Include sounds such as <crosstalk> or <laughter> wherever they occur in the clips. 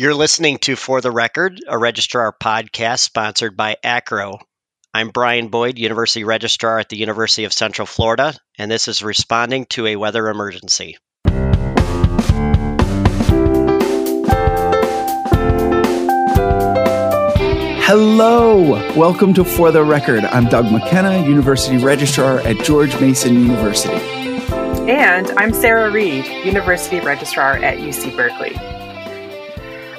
You're listening to For the Record, a registrar podcast sponsored by AACRAO. I'm Brian Boyd, University Registrar at the University of Central Florida, and this is responding to a weather emergency. Hello, welcome to For the Record. I'm Doug McKenna, University Registrar at George Mason University. And I'm Sarah Reed, University Registrar at UC Berkeley.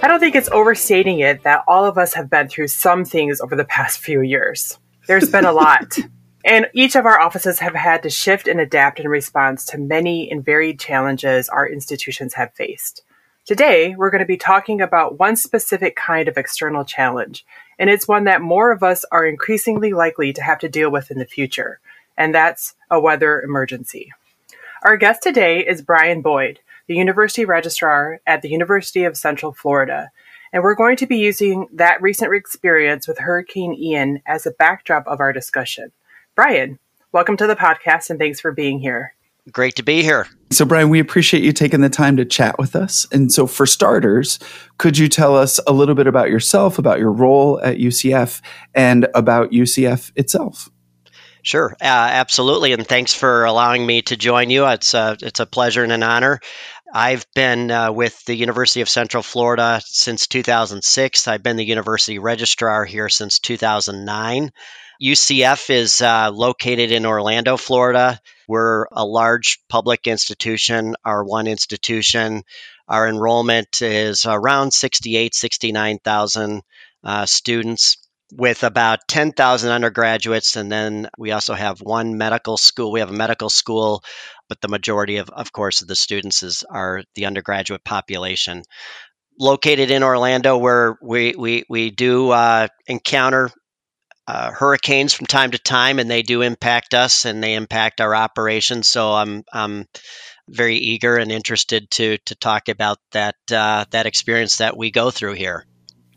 I don't think it's overstating it that all of us have been through some things over the past few years. There's been a lot. <laughs> And each of our offices have had to shift and adapt in response to many and varied challenges our institutions have faced. Today, we're going to be talking about one specific kind of external challenge, and it's one that more of us are increasingly likely to have to deal with in the future, and that's a weather emergency. Our guest today is Brian Boyd, the University Registrar at the University of Central Florida. And we're going to be using that recent experience with Hurricane Ian as a backdrop of our discussion. Brian, welcome to the podcast and thanks for being here. Great to be here. So, Brian, we appreciate you taking the time to chat with us. And so, for starters, could you tell us a little bit about yourself, about your role at UCF, and about UCF itself? Sure, uh, absolutely, and thanks for allowing me to join you. It's a it's a pleasure and an honor. I've been uh, with the University of Central Florida since 2006. I've been the university registrar here since 2009. UCF is uh, located in Orlando, Florida. We're a large public institution, our one institution. Our enrollment is around 68, 69,000 uh, students with about 10,000 undergraduates. And then we also have one medical school. We have a medical school, but the majority of, of course, of the students is, are the undergraduate population. Located in Orlando, where we, we, we do uh, encounter uh, hurricanes from time to time, and they do impact us and they impact our operations. So I'm, I'm very eager and interested to to talk about that uh, that experience that we go through here.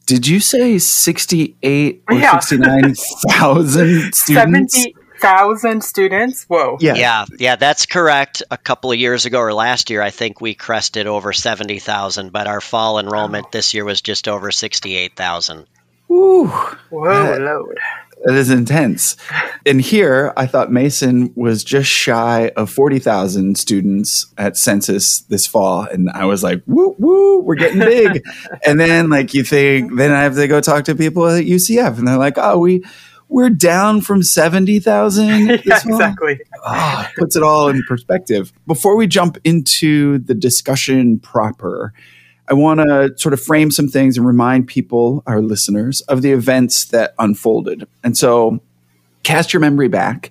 Did you say 68 or yeah. 69,000 <laughs> students? 70,000 students? Whoa. Yeah. yeah, yeah, that's correct. A couple of years ago or last year, I think we crested over 70,000, but our fall enrollment wow. this year was just over 68,000. Woo. Whoa, load. That is intense. And here, I thought Mason was just shy of 40,000 students at census this fall. And I was like, woo, woo, we're getting big. <laughs> and then, like, you think, then I have to go talk to people at UCF. And they're like, oh, we, we're down from 70,000. <laughs> yeah, exactly. Oh, puts it all in perspective. Before we jump into the discussion proper, I want to sort of frame some things and remind people, our listeners, of the events that unfolded. And so, cast your memory back.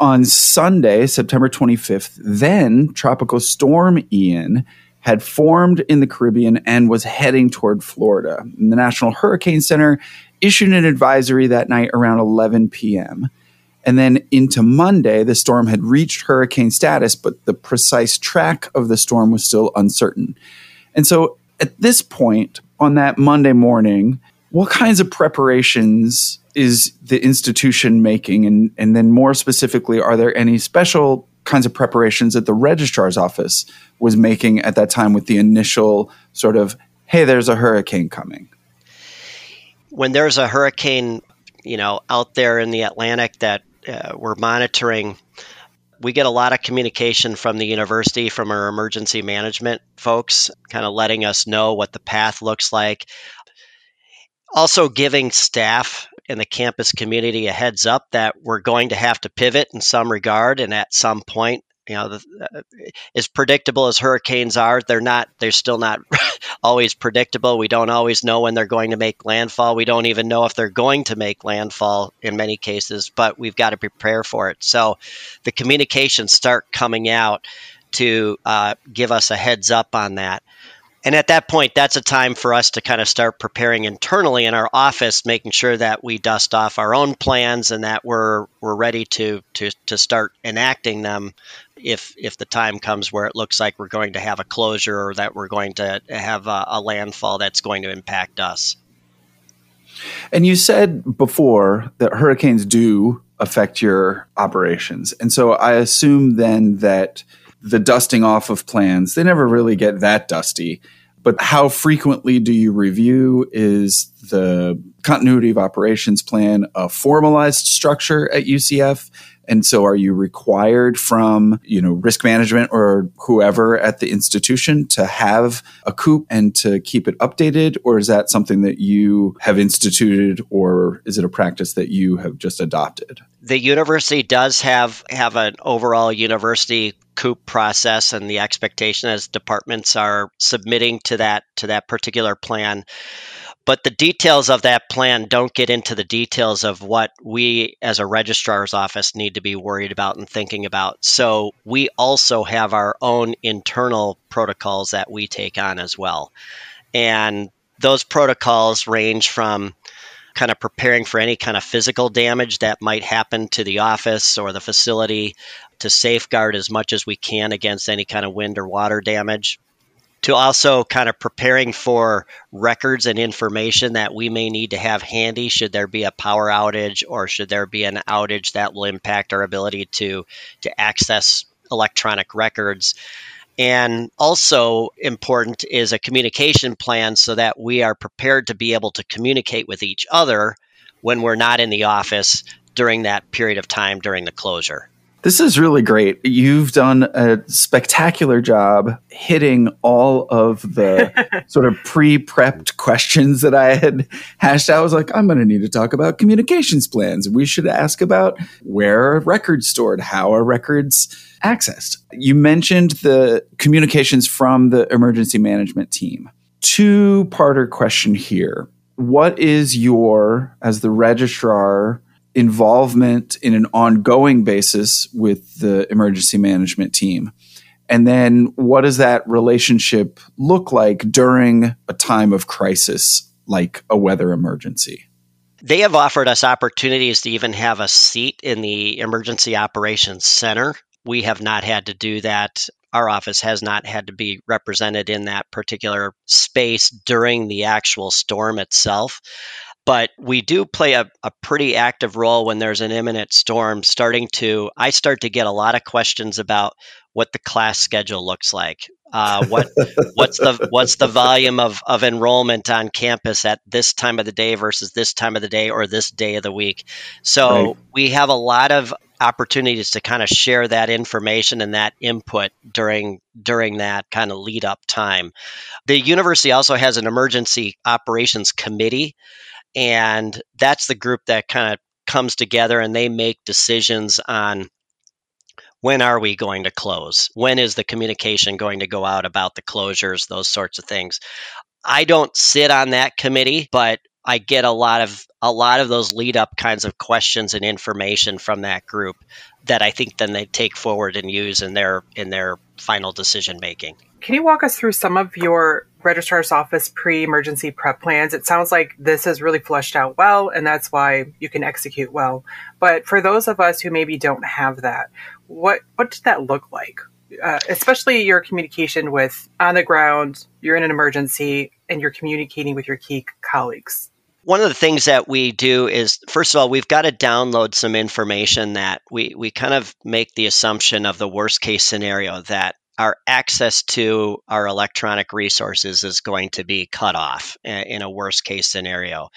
On Sunday, September 25th, then Tropical Storm Ian had formed in the Caribbean and was heading toward Florida. And the National Hurricane Center issued an advisory that night around 11 p.m. And then into Monday, the storm had reached hurricane status, but the precise track of the storm was still uncertain. And so at this point on that Monday morning, what kinds of preparations is the institution making? And, and then more specifically, are there any special kinds of preparations that the registrar's office was making at that time with the initial sort of, hey, there's a hurricane coming? When there's a hurricane, you know, out there in the Atlantic that uh, we're monitoring, we get a lot of communication from the university, from our emergency management folks, kind of letting us know what the path looks like. Also, giving staff in the campus community a heads up that we're going to have to pivot in some regard, and at some point, you know, the, uh, as predictable as hurricanes are, they're not. They're still not <laughs> always predictable. We don't always know when they're going to make landfall. We don't even know if they're going to make landfall in many cases, but we've got to prepare for it. So, the communications start coming out to uh, give us a heads up on that. And at that point, that's a time for us to kind of start preparing internally in our office, making sure that we dust off our own plans and that we're we're ready to to to start enacting them if if the time comes where it looks like we're going to have a closure or that we're going to have a, a landfall that's going to impact us. And you said before that hurricanes do affect your operations, and so I assume then that the dusting off of plans they never really get that dusty but how frequently do you review? Is the continuity of operations plan a formalized structure at UCF? And so are you required from, you know, risk management or whoever at the institution to have a COOP and to keep it updated? Or is that something that you have instituted or is it a practice that you have just adopted? The university does have, have an overall university COOP process and the expectation as departments are submitting to that to that particular plan but the details of that plan don't get into the details of what we as a registrar's office need to be worried about and thinking about. So we also have our own internal protocols that we take on as well. And those protocols range from kind of preparing for any kind of physical damage that might happen to the office or the facility to safeguard as much as we can against any kind of wind or water damage to also kind of preparing for records and information that we may need to have handy should there be a power outage or should there be an outage that will impact our ability to to access electronic records. And also important is a communication plan so that we are prepared to be able to communicate with each other when we're not in the office during that period of time during the closure this is really great. You've done a spectacular job hitting all of the <laughs> sort of pre prepped questions that I had hashed out. I was like, I'm going to need to talk about communications plans. We should ask about where are records stored? How are records accessed? You mentioned the communications from the emergency management team. Two parter question here. What is your, as the registrar, involvement in an ongoing basis with the emergency management team? And then what does that relationship look like during a time of crisis like a weather emergency? They have offered us opportunities to even have a seat in the Emergency Operations Center. We have not had to do that. Our office has not had to be represented in that particular space during the actual storm itself but we do play a, a pretty active role when there's an imminent storm starting to i start to get a lot of questions about what the class schedule looks like. Uh, what what's the what's the volume of, of enrollment on campus at this time of the day versus this time of the day or this day of the week? So right. we have a lot of opportunities to kind of share that information and that input during during that kind of lead up time. The university also has an emergency operations committee and that's the group that kind of comes together and they make decisions on when are we going to close? When is the communication going to go out about the closures, those sorts of things. I don't sit on that committee, but I get a lot of a lot of those lead up kinds of questions and information from that group that I think then they take forward and use in their in their final decision making. Can you walk us through some of your registrar's office pre-emergency prep plans? It sounds like this is really fleshed out well, and that's why you can execute well. But for those of us who maybe don't have that, what what does that look like? Uh, especially your communication with on the ground, you're in an emergency, and you're communicating with your key colleagues. One of the things that we do is, first of all, we've got to download some information that we, we kind of make the assumption of the worst case scenario that our access to our electronic resources is going to be cut off in a worst case scenario.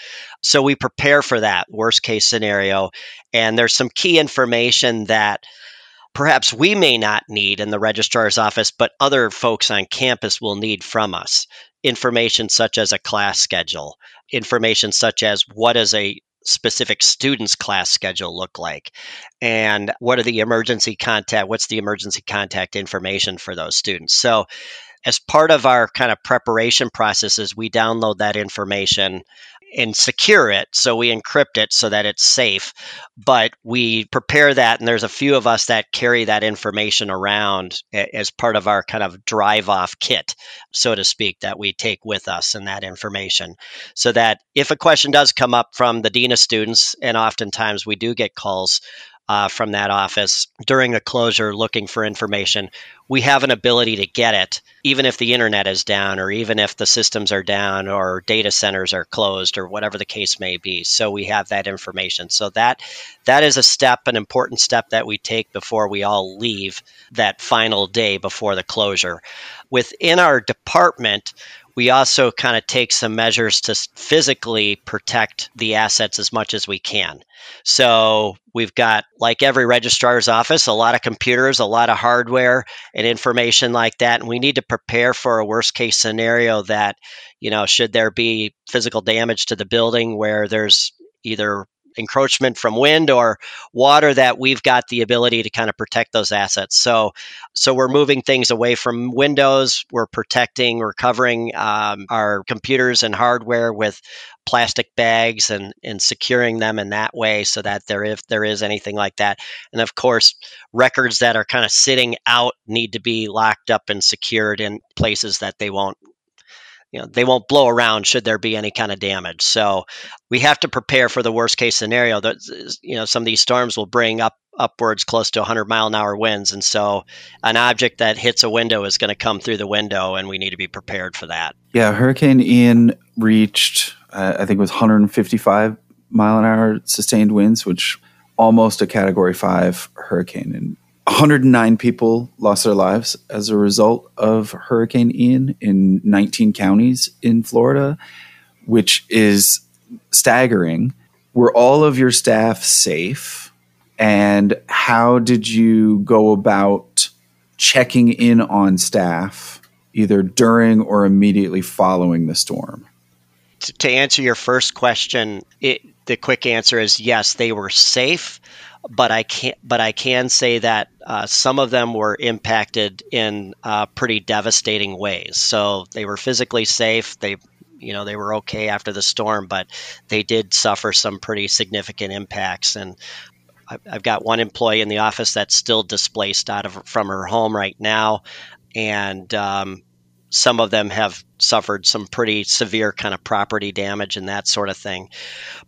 So we prepare for that worst case scenario. And there's some key information that perhaps we may not need in the registrar's office, but other folks on campus will need from us. Information such as a class schedule, information such as what is a specific student's class schedule look like? And what are the emergency contact what's the emergency contact information for those students? So as part of our kind of preparation processes we download that information and secure it. So we encrypt it so that it's safe. But we prepare that, and there's a few of us that carry that information around as part of our kind of drive off kit, so to speak, that we take with us and that information. So that if a question does come up from the Dean of Students, and oftentimes we do get calls uh, from that office during a closure looking for information, we have an ability to get it, even if the internet is down, or even if the systems are down, or data centers are closed, or whatever the case may be. So we have that information. So that that is a step, an important step that we take before we all leave that final day before the closure. Within our department, we also kind of take some measures to physically protect the assets as much as we can. So we've got, like every registrar's office, a lot of computers, a lot of hardware and information like that. And we need to prepare for a worst case scenario that, you know, should there be physical damage to the building where there's either encroachment from wind or water that we've got the ability to kind of protect those assets. So, so we're moving things away from windows. We're protecting, we're covering um, our computers and hardware with plastic bags and and securing them in that way so that there if there is anything like that and of course records that are kind of sitting out need to be locked up and secured in places that they won't you know they won't blow around should there be any kind of damage. So we have to prepare for the worst case scenario that you know some of these storms will bring up upwards close to 100 mile an hour winds. And so an object that hits a window is going to come through the window and we need to be prepared for that. Yeah hurricane ian reached uh, i think it was 155 mile an hour sustained winds which almost a category 5 hurricane and 109 people lost their lives as a result of Hurricane Ian in 19 counties in Florida, which is staggering. Were all of your staff safe? And how did you go about checking in on staff either during or immediately following the storm? To answer your first question, it, the quick answer is yes, they were safe but I can't. But I can say that uh, some of them were impacted in uh, pretty devastating ways. So they were physically safe. They, you know, they were okay after the storm, but they did suffer some pretty significant impacts. And I've got one employee in the office that's still displaced out of from her home right now, and um, some of them have suffered some pretty severe kind of property damage and that sort of thing.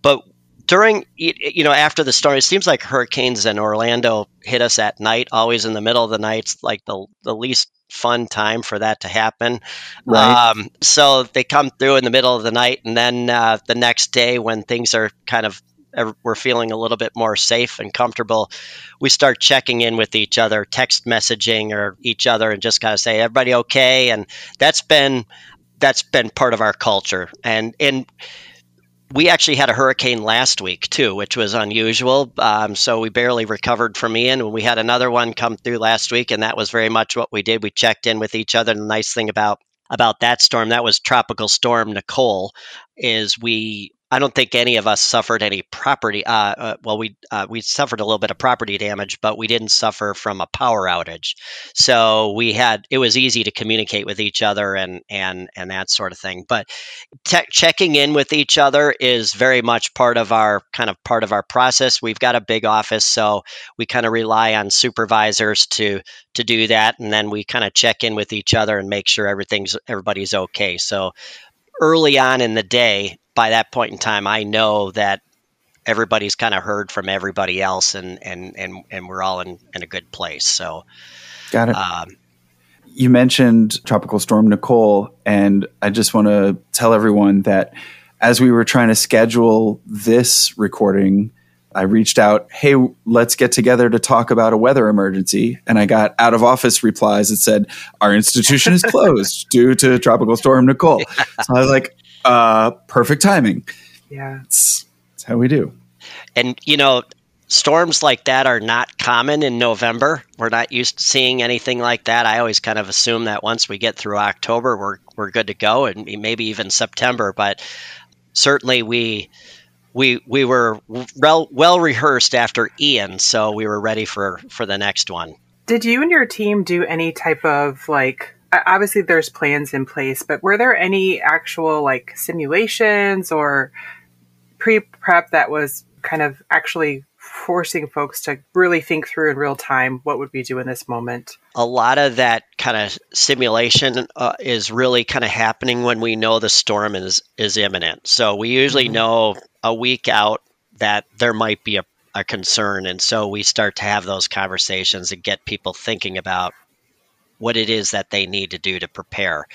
But during you know after the storm it seems like hurricanes in orlando hit us at night always in the middle of the night it's like the, the least fun time for that to happen. Right. Um, so they come through in the middle of the night and then uh, the next day when things are kind of we're feeling a little bit more safe and comfortable we start checking in with each other text messaging or each other and just kind of say everybody okay? And that's been that's been part of our culture. And and we actually had a hurricane last week too, which was unusual. Um, so we barely recovered from Ian. And we had another one come through last week, and that was very much what we did. We checked in with each other. And the nice thing about about that storm, that was Tropical Storm Nicole, is we I don't think any of us suffered any property. Uh, uh, well, we uh, we suffered a little bit of property damage, but we didn't suffer from a power outage. So we had it was easy to communicate with each other and and and that sort of thing. But te- checking in with each other is very much part of our kind of part of our process. We've got a big office, so we kind of rely on supervisors to to do that, and then we kind of check in with each other and make sure everything's everybody's okay. So early on in the day, by that point in time, I know that everybody's kind of heard from everybody else, and and and and we're all in in a good place. So, got it. Um, you mentioned Tropical Storm Nicole, and I just want to tell everyone that as we were trying to schedule this recording, I reached out, hey, let's get together to talk about a weather emergency. And I got out of office replies that said, our institution is closed <laughs> due to Tropical Storm Nicole. Yeah. So I was like, uh, perfect timing. Yeah. It's, it's how we do. And, you know, storms like that are not common in November. We're not used to seeing anything like that. I always kind of assume that once we get through October, we're, we're good to go and maybe even September. But certainly we, we we were well well rehearsed after Ian, so we were ready for for the next one. Did you and your team do any type of like obviously there's plans in place, but were there any actual like simulations or pre prep that was kind of actually forcing folks to really think through in real time what would we do in this moment? A lot of that kind of simulation uh, is really kind of happening when we know the storm is is imminent. So we usually mm-hmm. know a week out that there might be a, a concern, and so we start to have those conversations and get people thinking about what it is that they need to do to prepare.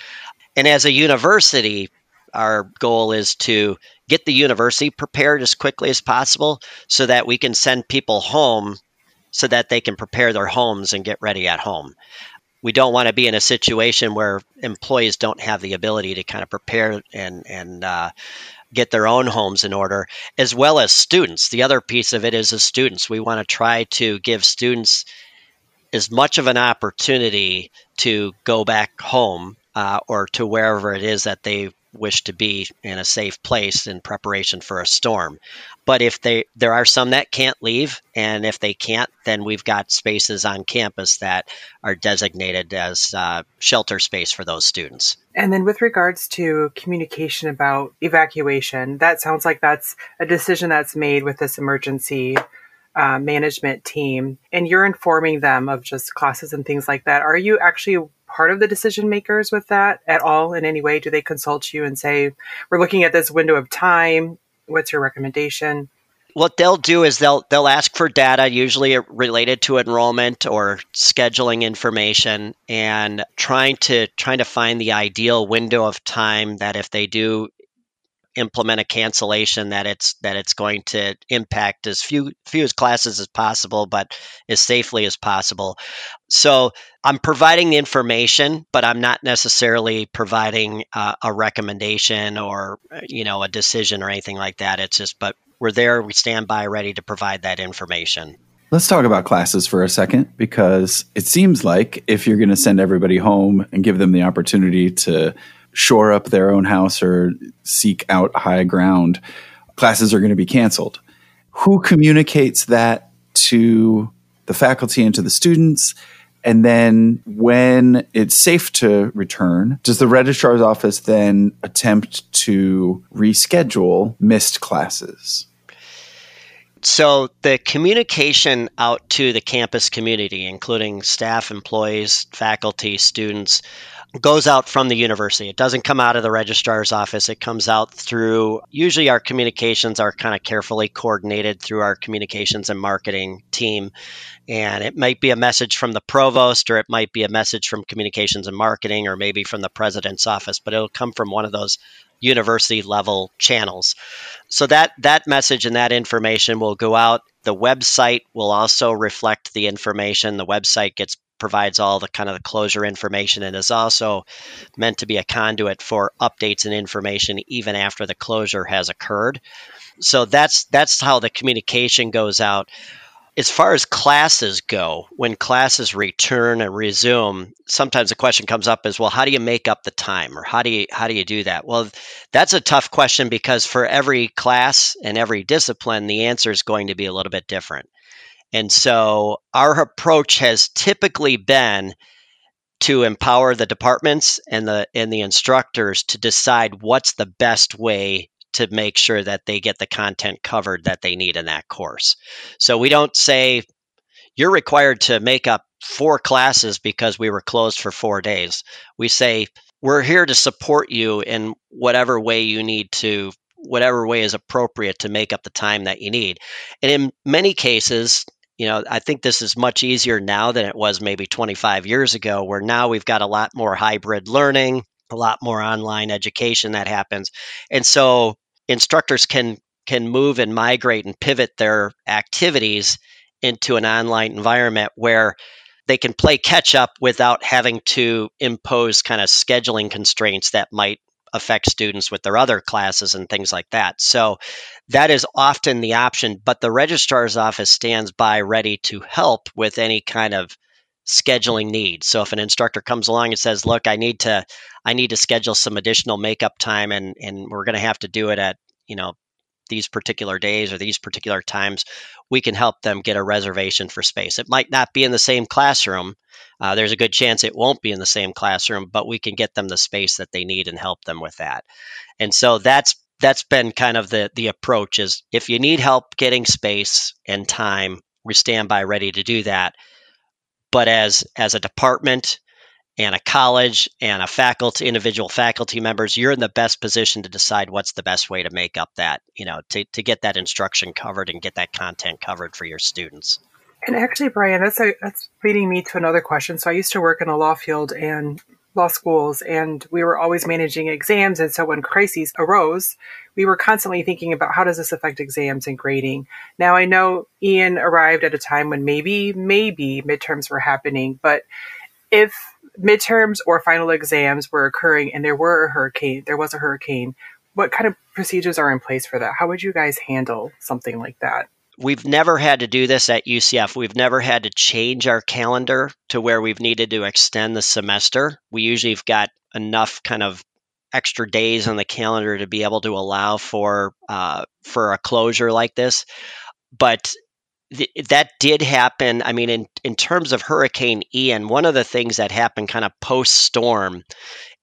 And as a university, our goal is to get the university prepared as quickly as possible so that we can send people home so that they can prepare their homes and get ready at home. we don't want to be in a situation where employees don't have the ability to kind of prepare and and uh, get their own homes in order, as well as students. The other piece of it is the students. We want to try to give students as much of an opportunity to go back home uh, or to wherever it is that they wish to be in a safe place in preparation for a storm. But if they there are some that can't leave, and if they can't, then we've got spaces on campus that are designated as uh, shelter space for those students. And then, with regards to communication about evacuation, that sounds like that's a decision that's made with this emergency uh, management team, and you're informing them of just classes and things like that. Are you actually part of the decision makers with that at all in any way? Do they consult you and say, "We're looking at this window of time what's your recommendation? What they'll do is they'll they'll ask for data, usually related to enrollment or scheduling information, and trying to trying to find the ideal window of time that if they do implement a cancellation that it's that it's going to impact as few few as classes as possible but as safely as possible. So i'm providing the information but i'm not necessarily providing uh, a recommendation or you know a decision or anything like that. It's just but we're there we stand by ready to provide that information. Let's talk about classes for a second because it seems like if you're going to send everybody home and give them the opportunity to shore up their own house or seek out high ground, classes are going to be canceled. Who communicates that to the faculty and to the students? And then when it's safe to return, does the registrar's office then attempt to reschedule missed classes? So the communication out to the campus community, including staff, employees, faculty, students, goes out from the university. It doesn't come out of the registrar's office. It comes out through, usually, our communications are kind of carefully coordinated through our communications and marketing team. And it might be a message from the provost, or it might be a message from communications and marketing, or maybe from the president's office, but it'll come from one of those university level channels. So that that message and that information will go out. The website will also reflect the information. The website gets provides all the kind of the closure information and is also meant to be a conduit for updates and information even after the closure has occurred. So that's that's how the communication goes out. As far as classes go, when classes return and resume, sometimes the question comes up is, well, how do you make up the time or how do you how do you do that? Well, that's a tough question because for every class and every discipline, the answer is going to be a little bit different. And so our approach has typically been to empower the departments and the and the instructors to decide what's the best way to make sure that they get the content covered that they need in that course. So we don't say you're required to make up four classes because we were closed for 4 days. We say we're here to support you in whatever way you need to whatever way is appropriate to make up the time that you need. And in many cases, you know, I think this is much easier now than it was maybe 25 years ago, where now we've got a lot more hybrid learning, a lot more online education that happens. And so instructors can can move and migrate and pivot their activities into an online environment where they can play catch up without having to impose kind of scheduling constraints that might affect students with their other classes and things like that. So that is often the option, but the registrar's office stands by ready to help with any kind of scheduling needs. So if an instructor comes along and says, "Look, I need to I need to schedule some additional makeup time and and we're going to have to do it at, you know, these particular days or these particular times, we can help them get a reservation for space. It might not be in the same classroom. Uh, there's a good chance it won't be in the same classroom, but we can get them the space that they need and help them with that. And so that's that's been kind of the the approach is if you need help getting space and time, we stand by ready to do that. But as as a department and a college and a faculty individual faculty members you're in the best position to decide what's the best way to make up that you know to, to get that instruction covered and get that content covered for your students. And actually brian that's a, that's leading me to another question. So i used to work in a law field and law schools and we were always managing exams. And so when crises arose we were constantly thinking about how does this affect exams and grading. Now i know ian arrived at a time when maybe maybe midterms were happening but if midterms or final exams were occurring and there were a hurricane, there was a hurricane, what kind of procedures are in place for that? How would you guys handle something like that? We've never had to do this at UCF. We've never had to change our calendar to where we've needed to extend the semester. We usually have got enough kind of extra days on the calendar to be able to allow for uh, for a closure like this. But th- that did happen. I mean, in in terms of Hurricane Ian, one of the things that happened kind of post storm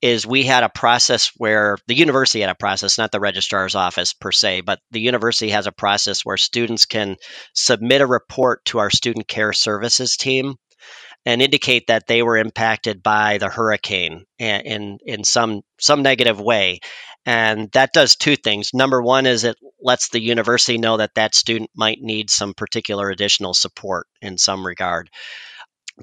is we had a process where the university had a process, not the registrar's office per se, but the university has a process where students can submit a report to our student care services team and indicate that they were impacted by the hurricane in in some some negative way and that does two things. Number one is it lets the university know that that student might need some particular additional support in some regard.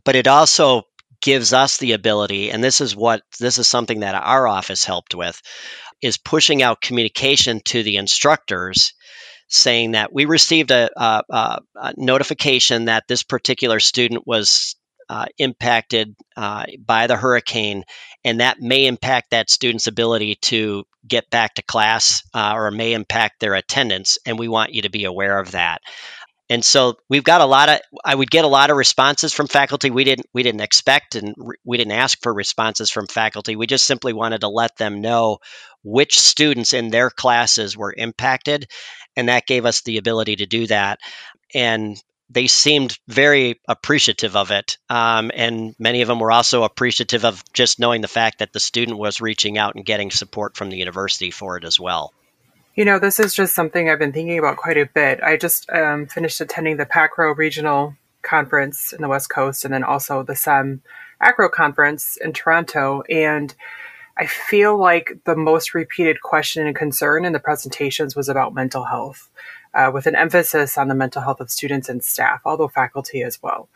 But it also gives us the ability, and this is what this is something that our office helped with, is pushing out communication to the instructors saying that we received a, a, a notification that this particular student was uh, impacted uh, by the hurricane, and that may impact that student's ability to get back to class uh, or may impact their attendance. And we want you to be aware of that. And so we've got a lot of I would get a lot of responses from faculty we didn't we didn't expect and we didn't ask for responses from faculty. We just simply wanted to let them know which students in their classes were impacted and that gave us the ability to do that. And they seemed very appreciative of it. Um, and many of them were also appreciative of just knowing the fact that the student was reaching out and getting support from the university for it as well. You know, this is just something I've been thinking about quite a bit. I just um, finished attending the PACRAO Regional Conference in the West Coast and then also the SEM AACRAO Conference in Toronto. And I feel like the most repeated question and concern in the presentations was about mental health, uh, with an emphasis on the mental health of students and staff, although faculty as well.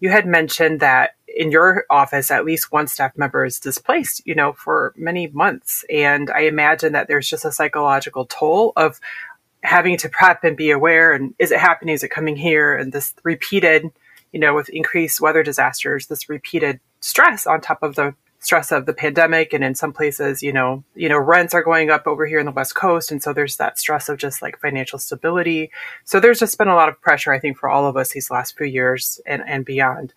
You had mentioned that in your office, at least one staff member is displaced, you know, for many months. And I imagine that there's just a psychological toll of having to prep and be aware. And is it happening? Is it coming here? And this repeated, you know, with increased weather disasters, this repeated stress on top of the stress of the pandemic and in some places you know you know rents are going up over here in the west coast and so there's that stress of just like financial stability so there's just been a lot of pressure i think for all of us these last few years and and beyond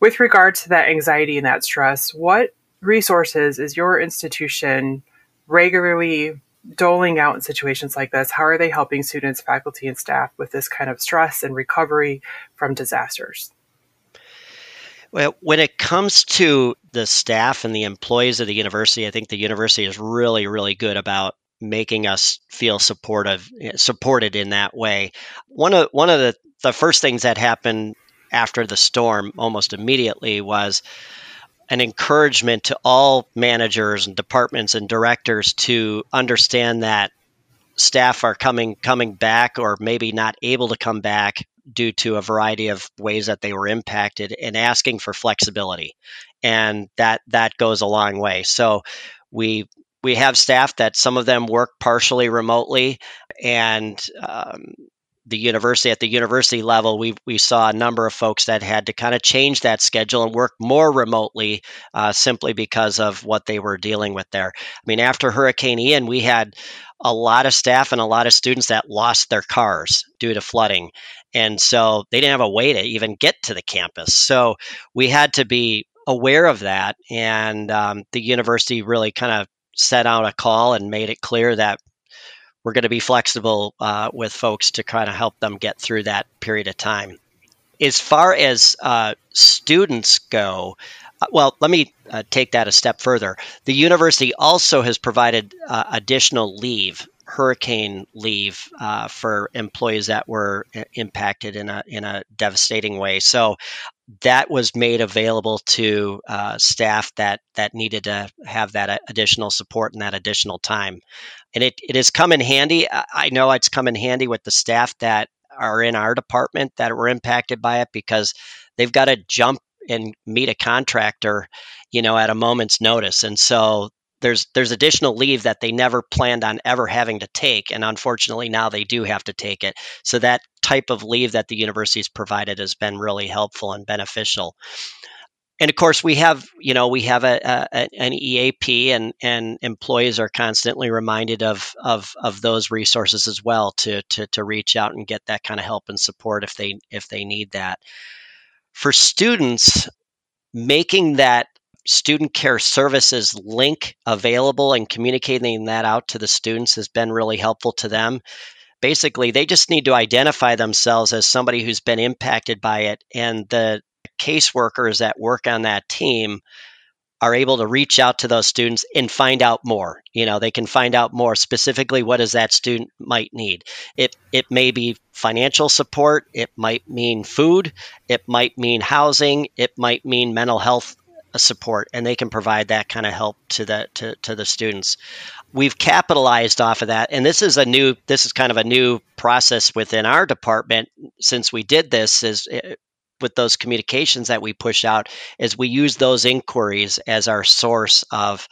with regard to that anxiety and that stress, what resources is your institution regularly doling out in situations like this? How are they helping students, faculty, and staff with this kind of stress and recovery from disasters? Well, when it comes to the staff and the employees of the university, I think the university is really, really good about making us feel supportive, eh, supported in that way. One of one of the the first things that happened after the storm almost immediately was an encouragement to all managers and departments and directors to understand that staff are coming coming back or maybe not able to come back due to a variety of ways that they were impacted and asking for flexibility and that that goes a long way. So we we have staff that some of them work partially remotely and um, the university at the university level we we saw a number of folks that had to kind of change that schedule and work more remotely uh, simply because of what they were dealing with there. I mean after hurricane ian we had a lot of staff and a lot of students that lost their cars due to flooding. And so they didn't have a way to even get to the campus. So we had to be aware of that and um, the university really kind of set out a call and made it clear that we're going to be flexible uh, with folks to kind of help them get through that period of time. As far as uh, students go, uh, well, let me uh, take that a step further. The university also has provided uh, additional leave, hurricane leave, uh, for employees that were impacted in a in a devastating way. So that was made available to uh, staff that that needed to have that additional support and that additional time. And it, it has come in handy. I know it's come in handy with the staff that are in our department that were impacted by it because they've got to jump and meet a contractor you know at a moment's notice. And so there's there's additional leave that they never planned on ever having to take and unfortunately now they do have to take it so that type of leave that the university's provided has been really helpful and beneficial and of course we have you know we have a, a, an EAP and and employees are constantly reminded of of of those resources as well to to to reach out and get that kind of help and support if they if they need that. For students, making that student care services link available and communicating that out to the students has been really helpful to them basically they just need to identify themselves as somebody who's been impacted by it and the caseworkers that work on that team are able to reach out to those students and find out more. You know, they can find out more specifically what does that student might need. It it may be financial support, it might mean food, it might mean housing, it might mean mental health support and they can provide that kind of help to the to, to the students. We've capitalized off of that and this is a new this is kind of a new process within our department since we did this is eh, with those communications that we push out is we use those inquiries as our source of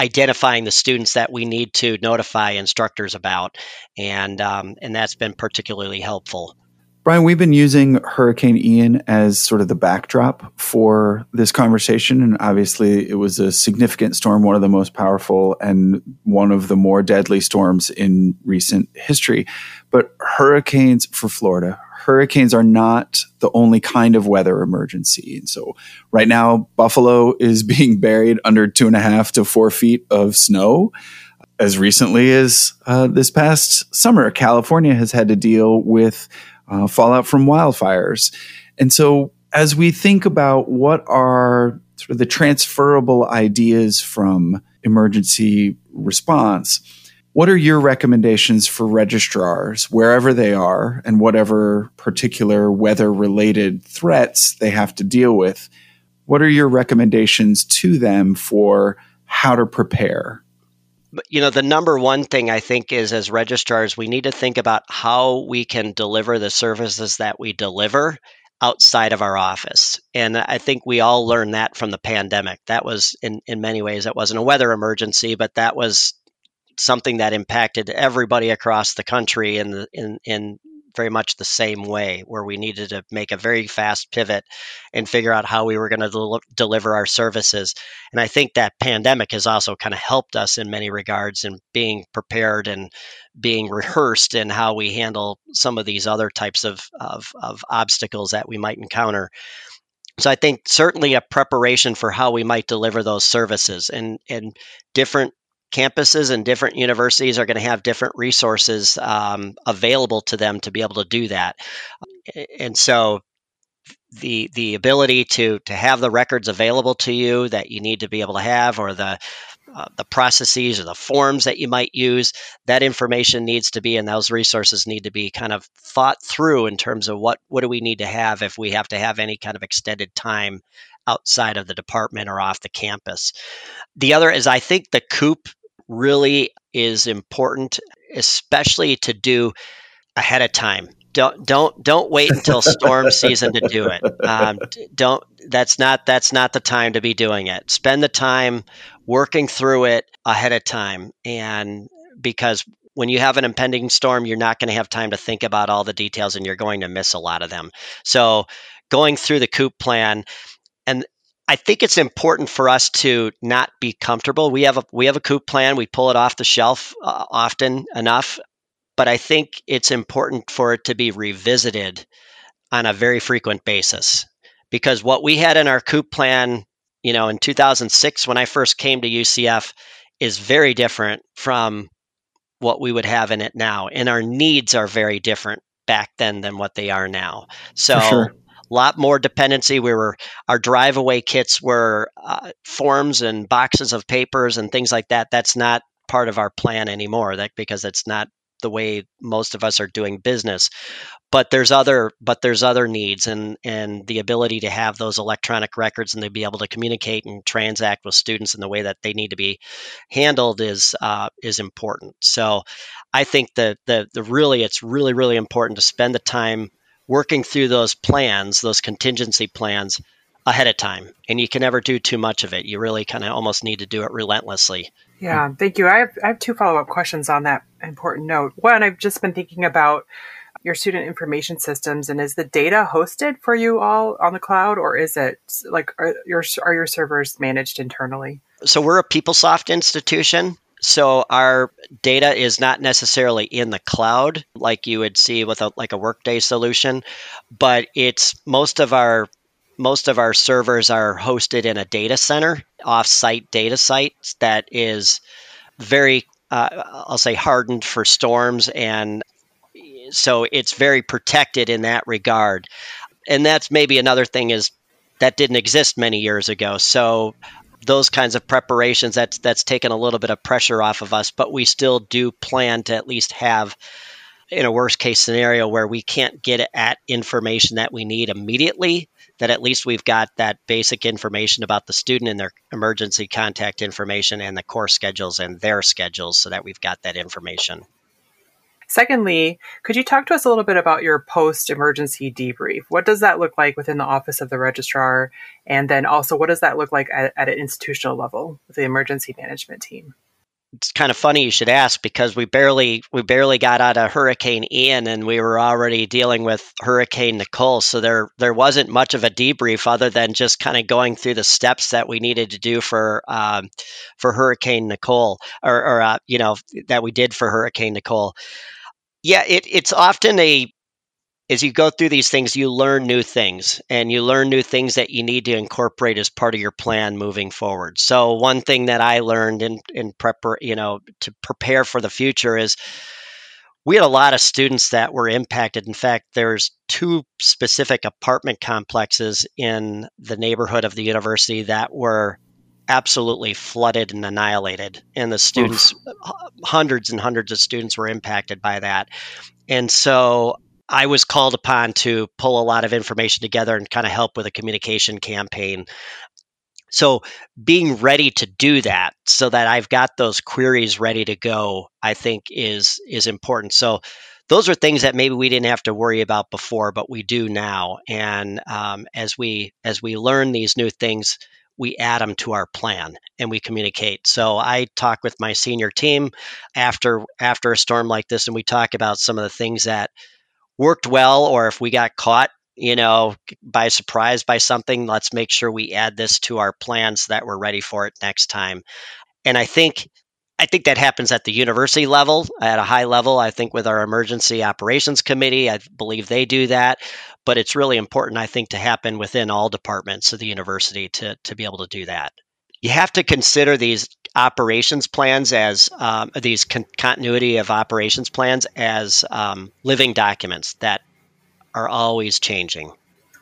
identifying the students that we need to notify instructors about and um, and that's been particularly helpful Brian, we've been using Hurricane Ian as sort of the backdrop for this conversation. And obviously, it was a significant storm, one of the most powerful and one of the more deadly storms in recent history. But hurricanes for Florida, hurricanes are not the only kind of weather emergency. And so, right now, Buffalo is <laughs> being buried under two and a half to four feet of snow as recently as uh, this past summer, California has had to deal with uh, fallout from wildfires. And so, as we think about what are sort of the transferable ideas from emergency response, what are your recommendations for registrars, wherever they are, and whatever particular weather related threats they have to deal with? What are your recommendations to them for how to prepare? You know the number one thing i think is as registrars we need to think about how we can deliver the services that we deliver outside of our office. And i think we all learned that from the pandemic. That was in, in many ways that wasn't a weather emergency but that was something that impacted everybody across the country in in in very much the same way, where we needed to make a very fast pivot and figure out how we were going to del- deliver our services. And I think that pandemic has also kind of helped us in many regards in being prepared and being rehearsed in how we handle some of these other types of, of, of obstacles that we might encounter. So I think certainly a preparation for how we might deliver those services and and different campuses and different universities are going to have different resources um, available to them to be able to do that. And so the the ability to to have the records available to you that you need to be able to have or the uh, the processes or the forms that you might use that information needs to be and those resources need to be kind of thought through in terms of what what do we need to have if we have to have any kind of extended time outside of the department or off the campus the other is i think the coop really is important, especially to do ahead of time. Don't don't don't wait until storm <laughs> season to do it. Um, don't that's not that's not the time to be doing it. Spend the time working through it ahead of time, and because when you have an impending storm, you're not going to have time to think about all the details, and you're going to miss a lot of them. So going through the coop plan I think it's important for us to not be comfortable. We have a we have a coop plan. We pull it off the shelf uh, often enough, but I think it's important for it to be revisited on a very frequent basis because what we had in our coop plan, you know, in 2006 when I first came to UCF is very different from what we would have in it now and our needs are very different back then than what they are now. So sure lot more dependency. We were our drive away kits were uh, forms and boxes of papers and things like that. That's not part of our plan anymore. That because it's not the way most of us are doing business but there's other but there's other needs and and the ability to have those electronic records and to be able to communicate and transact with students in the way that they need to be handled is uh, is important so i think that the the really it's really really important to spend the time working through those plans, those contingency plans ahead of time. And you can never do too much of it. You really kind of almost need to do it relentlessly. Yeah, thank you. I have, I have two follow up questions on that important note. One, I've just been thinking about your student information systems and is the data hosted for you all on the cloud or is it like are your are your servers managed internally so we're a PeopleSoft institution so our data is not necessarily in the cloud like you would see with a like a workday solution but it's most of our most of our servers are hosted in a data center off-site data site that is very uh, I'll say hardened for storms and so it's very protected in that regard. And that's maybe another thing is that didn't exist many years ago. So those kinds of preparations that's that's taken a little bit of pressure off of us, but we still do plan to at least have in a worst case scenario where we can't get at information that we need immediately, that at least we've got that basic information about the student and their emergency contact information and the course schedules and their schedules so that we've got that information. Secondly, could you talk to us a little bit about your post emergency debrief? What does that look like within the office of the registrar? And then also, what does that look like at, at an institutional level with the emergency management team? it's kind of funny you should ask because we barely we barely got out of Hurricane Ian and we were already dealing with Hurricane Nicole. So there there wasn't much of a debrief other than just kind of going through the steps that we needed to do for um, for Hurricane Nicole or, or uh, you know that we did for Hurricane Nicole. Yeah, it, it's often a as you go through these things, you learn new things and you learn new things that you need to incorporate as part of your plan moving forward. So one thing that I learned in, in prep, you know, to prepare for the future is we had a lot of students that were impacted. In fact, there's two specific apartment complexes in the neighborhood of the university that were absolutely flooded and annihilated. And the students, Oof. hundreds and hundreds of students were impacted by that. And so I was called upon to pull a lot of information together and kind of help with a communication campaign. So being ready to do that so that I've got those queries ready to go, I think is is important. So those are things that maybe we didn't have to worry about before, but we do now. And um, as we as we learn these new things, we add them to our plan and we communicate. So I talk with my senior team after after a storm like this, and we talk about some of the things that worked well or if we got caught you know by surprise by something let's make sure we add this to our plan so that we're ready for it next time and i think i think that happens at the university level at a high level i think with our emergency operations committee i believe they do that but it's really important i think to happen within all departments of the university to to be able to do that you have to consider these operations plans as um, these con- continuity of operations plans as um, living documents that are always changing.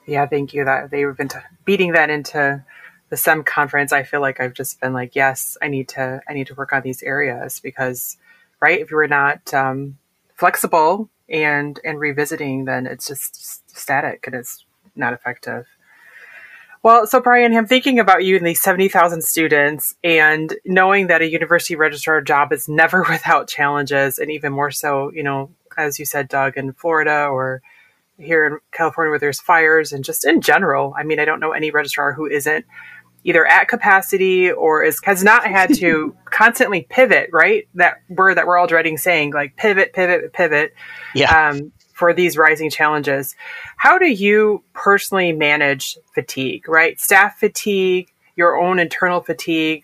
Yeah, thank you. That they've been t- beating that into the SEM conference. I feel like I've just been like, yes, I need to, I need to work on these areas because, right, if you are not um, flexible and and revisiting, then it's just static and it's not effective. Well, so Brian, I'm thinking about you and these 70,000 students and knowing that a university registrar job is never <laughs> without challenges and even more so, you know, as you said, Doug, in Florida or here in California where there's fires and just in general. I mean, I don't know any registrar who isn't either at capacity or is has not had to <laughs> constantly pivot, right? That word that we're all dreading saying, like pivot, pivot, pivot. Yeah. Um, for these rising challenges. How do you personally manage fatigue, right? Staff fatigue, your own internal fatigue,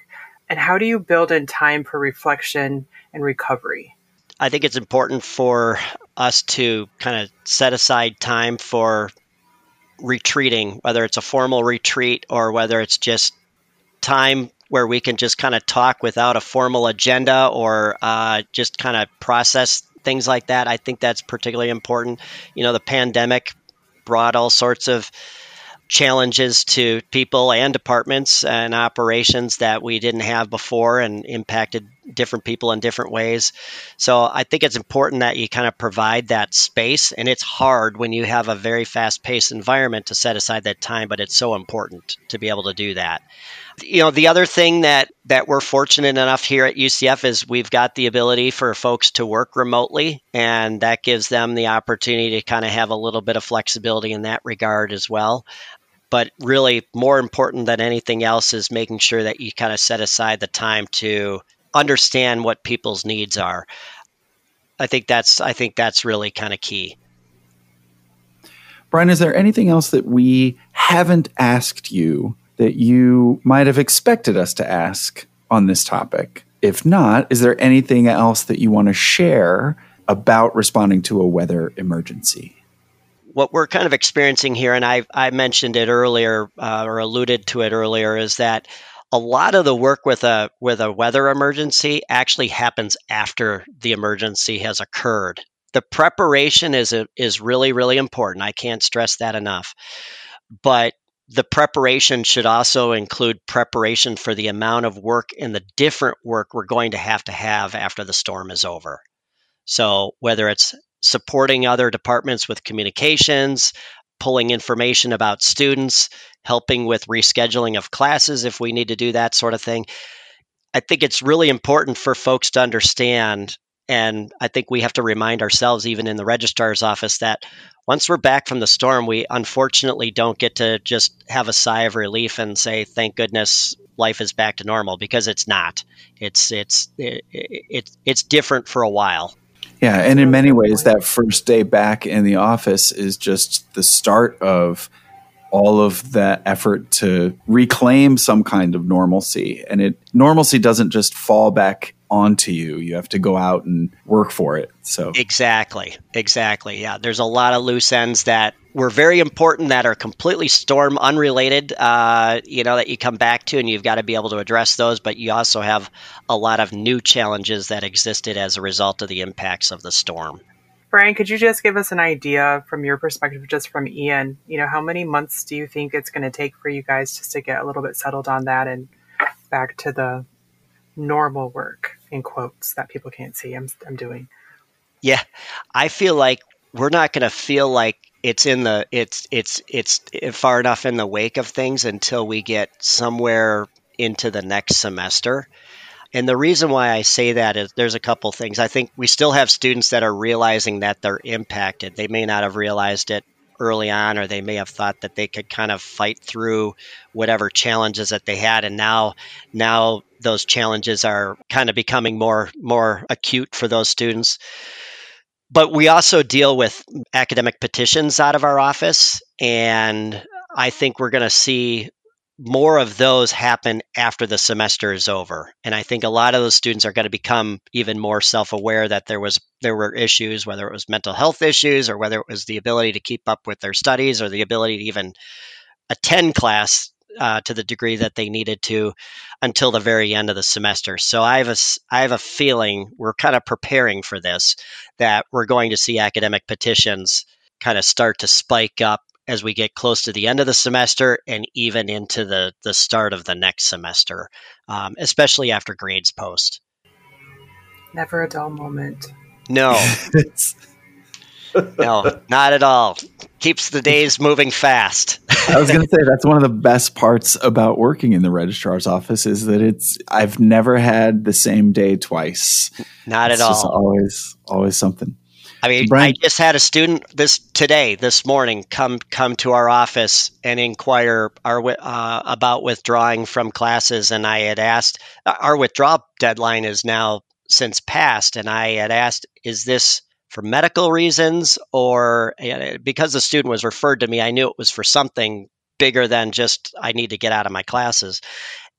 and how do you build in time for reflection and recovery? I think it's important for us to kind of set aside time for retreating, whether it's a formal retreat or whether it's just time where we can just kind of talk without a formal agenda or uh, just kind of process things like that. I think that's particularly important. You know, the pandemic brought all sorts of challenges to people and departments and operations that we didn't have before and impacted different people in different ways. So I think it's important that you kind of provide that space and it's hard when you have a very fast-paced environment to set aside that time, but it's so important to be able to do that. You know, the other thing that that we're fortunate enough here at UCF is we've got the ability for folks to work remotely, and that gives them the opportunity to kind of have a little bit of flexibility in that regard as well. But really, more important than anything else is making sure that you kind of set aside the time to understand what people's needs are. I think that's I think that's really kind of key. Brian, is there anything else that we haven't asked you that you might have expected us to ask on this topic? If not, is there anything else that you want to share about responding to a weather emergency? What we're kind of experiencing here, and I, I mentioned it earlier uh, or alluded to it earlier, is that a lot of the work with a with a weather emergency actually happens after the emergency has occurred. The preparation is a, is really really important. I can't stress that enough. But the preparation should also include preparation for the amount of work and the different work we're going to have to have after the storm is over. So whether it's supporting other departments with communications, pulling information about students, helping with rescheduling of classes if we need to do that sort of thing. I think it's really important for folks to understand. And I think we have to remind ourselves, even in the registrar's office, that once we're back from the storm, we unfortunately don't get to just have a sigh of relief and say, "Thank goodness, life is back to normal," because it's not. It's it's it, it, it's different for a while. Yeah, and in many ways, that first day back in the office is just the start of all of that effort to reclaim some kind of normalcy. And it normalcy doesn't just fall back onto you. You have to go out and work for it. So Exactly. Exactly. Yeah. There's a lot of loose ends that were very important that are completely storm unrelated, uh, you know, that you come back to and you've got to be able to address those. But you also have a lot of new challenges that existed as a result of the impacts of the storm. Brian, could you just give us an idea from your perspective, just from Ian? You know, how many months do you think it's going to take for you guys just to get a little bit settled on that and back to the normal work in quotes that people can't see? I'm I'm doing. Yeah, I feel like we're not going to feel like it's in the it's it's it's far enough in the wake of things until we get somewhere into the next semester. And the reason why I say that is there's a couple things. I think we still have students that are realizing that they're impacted. They may not have realized it early on, or they may have thought that they could kind of fight through whatever challenges that they had, and now now those challenges are kind of becoming more more acute for those students. But we also deal with academic petitions out of our office, and I think we're going to see more of those happen after the semester is over and i think a lot of those students are going to become even more self-aware that there was there were issues whether it was mental health issues or whether it was the ability to keep up with their studies or the ability to even attend class uh, to the degree that they needed to until the very end of the semester. So I have a I have a feeling we're kind of preparing for this that we're going to see academic petitions kind of start to spike up as we get close to the end of the semester and even into the, the start of the next semester, um, especially after grades post. Never a dull moment. No. <laughs> no, not at all. Keeps the days moving fast. I was going to say that's one of the best parts about working in the registrar's office is that it's I've never had the same day twice. Not it's at all. always always something. I mean, Brian, I just had a student this today, this morning, come come to our office and inquire our uh, about withdrawing from classes, and I had asked our withdrawal deadline is now since passed, and I had asked, is this for medical reasons or because the student was referred to me, I knew it was for something bigger than just I need to get out of my classes,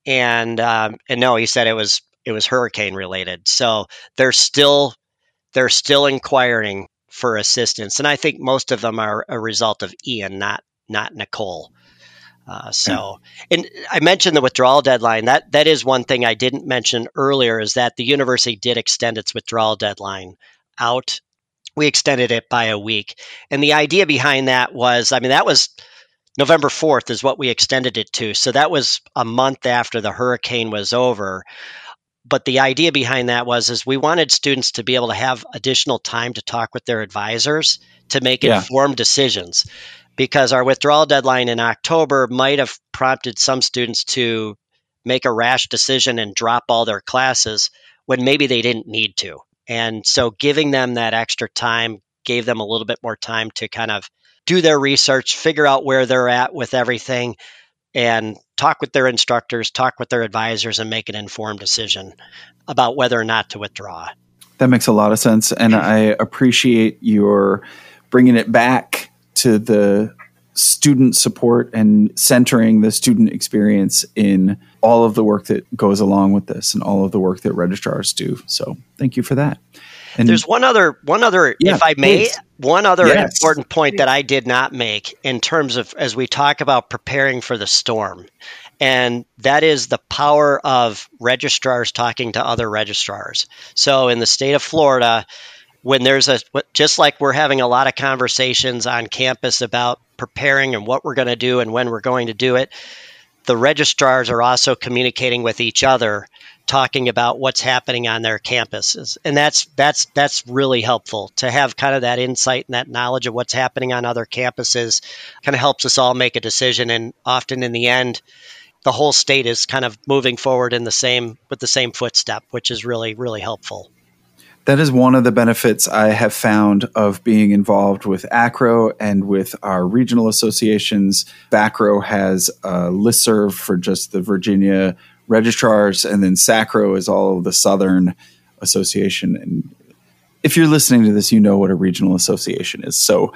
and um, and no, he said it was it was hurricane related. So there's still they're still inquiring for assistance, and I think most of them are a result of Ian, not not Nicole. Uh, so, and I mentioned the withdrawal deadline. That that is one thing I didn't mention earlier is that the university did extend its withdrawal deadline out. We extended it by a week, and the idea behind that was, I mean, that was November fourth is what we extended it to. So that was a month after the hurricane was over but the idea behind that was is we wanted students to be able to have additional time to talk with their advisors to make yeah. informed decisions because our withdrawal deadline in October might have prompted some students to make a rash decision and drop all their classes when maybe they didn't need to. And so giving them that extra time gave them a little bit more time to kind of do their research, figure out where they're at with everything, and talk with their instructors, talk with their advisors, and make an informed decision about whether or not to withdraw. That makes a lot of sense. And mm-hmm. I appreciate your bringing it back to the student support and centering the student experience in all of the work that goes along with this and all of the work that registrars do. So thank you for that. And there's one other one other Yeah, if I may please. one other Yes. important point that I did not make in terms of as we talk about preparing for the storm. And that is the power of registrars talking to other registrars. So in the state of Florida, when there's a just like we're having a lot of conversations on campus about preparing and what we're going to do and when we're going to do it, the registrars are also communicating with each other talking about what's happening on their campuses. And that's that's that's really helpful. To have kind of that insight and that knowledge of what's happening on other campuses kind of helps us all make a decision. And often in the end the whole state is kind of moving forward in the same with the same footstep which is really really helpful. That is one of the benefits I have found of being involved with AACRAO and with our regional associations. ACRO has a listserv for just the Virginia registrars, and then SACRAO is all of the Southern Association. And if you're listening to this, you know what a regional association is. So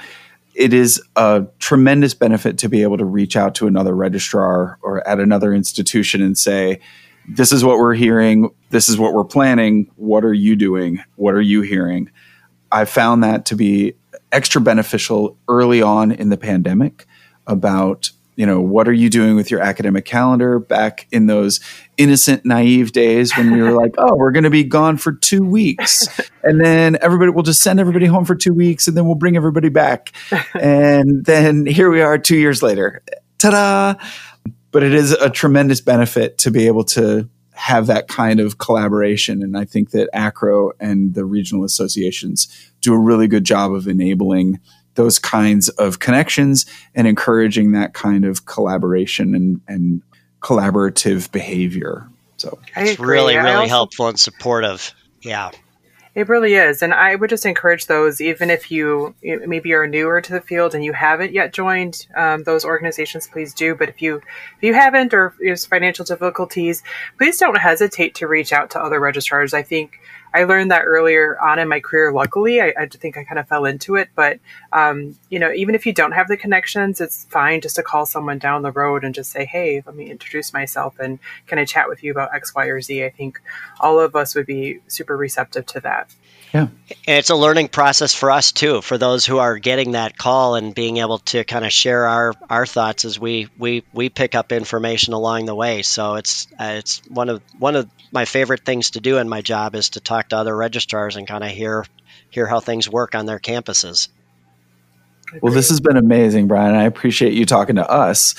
it is a tremendous benefit to be able to reach out to another registrar or at another institution and say, this is what we're hearing. This is what we're planning. What are you doing? What are you hearing? I found that to be extra beneficial early on in the pandemic about, you know, what are you doing with your academic calendar back in those innocent, naive days when we were like, oh, we're going to be gone for two weeks. <laughs> And then everybody, we'll just send everybody home for two weeks and then we'll bring everybody back. <laughs> and then here we are two years later. Ta da! but it is a tremendous benefit to be able to have that kind of collaboration. And I think that AACRAO and the regional associations do a really good job of enabling those kinds of connections and encouraging that kind of collaboration and, and collaborative behavior. So it's really really also- helpful and supportive yeah It really is. And I would just encourage those, even if you you- maybe are newer to the field and you haven't yet joined um, those organizations, please do. But if you if you haven't or if there's financial difficulties, please don't hesitate to reach out to other registrars. I think I learned that earlier on in my career. Luckily, I, I think I kind of fell into it. But um, you know, even if you don't have the connections, it's fine just to call someone down the road and just say, "Hey, let me introduce myself and can I chat with you about X, Y, or Z?" I think all of us would be super receptive to that. And it's a learning process for us too, for those who are getting that call and being able to kind of share our, our thoughts as we, we, we pick up information along the way. So it's uh, it's one of one of my favorite things to do in my job is to talk to other registrars and kind of hear hear how things work on their campuses. Well, this has been amazing, Brian. I appreciate you talking to us.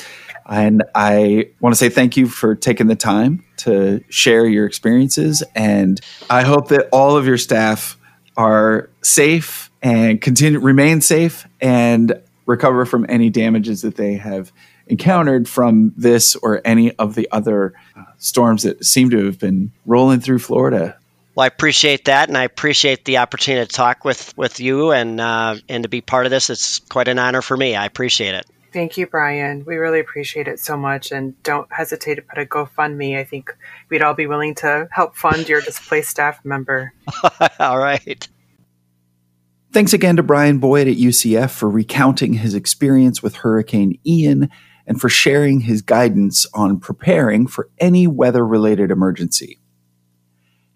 And I want to say thank you for taking the time to share your experiences. And I hope that all of your staff are safe and continue remain safe and recover from any damages that they have encountered from this or any of the other uh, storms that seem to have been rolling through Florida. Well, I appreciate that, and I appreciate the opportunity to talk with, with you and uh, and to be part of this. It's quite an honor for me. I appreciate it. Thank you, Brian. We really appreciate it so much. And don't hesitate to put a GoFundMe. I think we'd all be willing to help fund your displaced staff member. <laughs> All right. Thanks again to Brian Boyd at UCF for recounting his experience with Hurricane Ian and for sharing his guidance on preparing for any weather related emergency.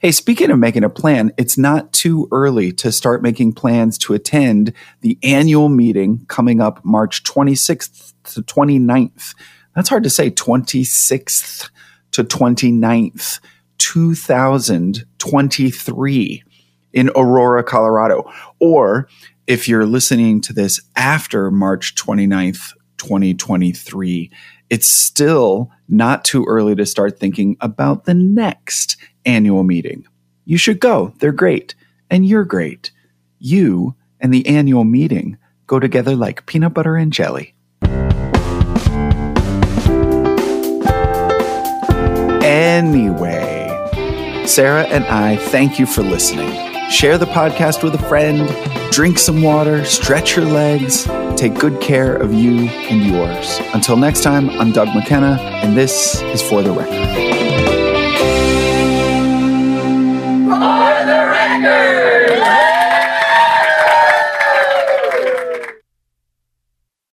Hey, speaking of making a plan, it's not too early to start making plans to attend the annual meeting coming up March 26th to 29th. That's hard to say, 26th to 29th, 2023 in Aurora, Colorado. Or if you're listening to this after March 29th, 2023, it's still not too early to start thinking about the next annual meeting. You should go. They're great. And you're great. You and the annual meeting go together like peanut butter and jelly. Anyway, Sarah and I thank you for listening. Share the podcast with a friend, drink some water, stretch your legs, take good care of you and yours. Until next time, I'm Doug McKenna, and this is For the Record. Record!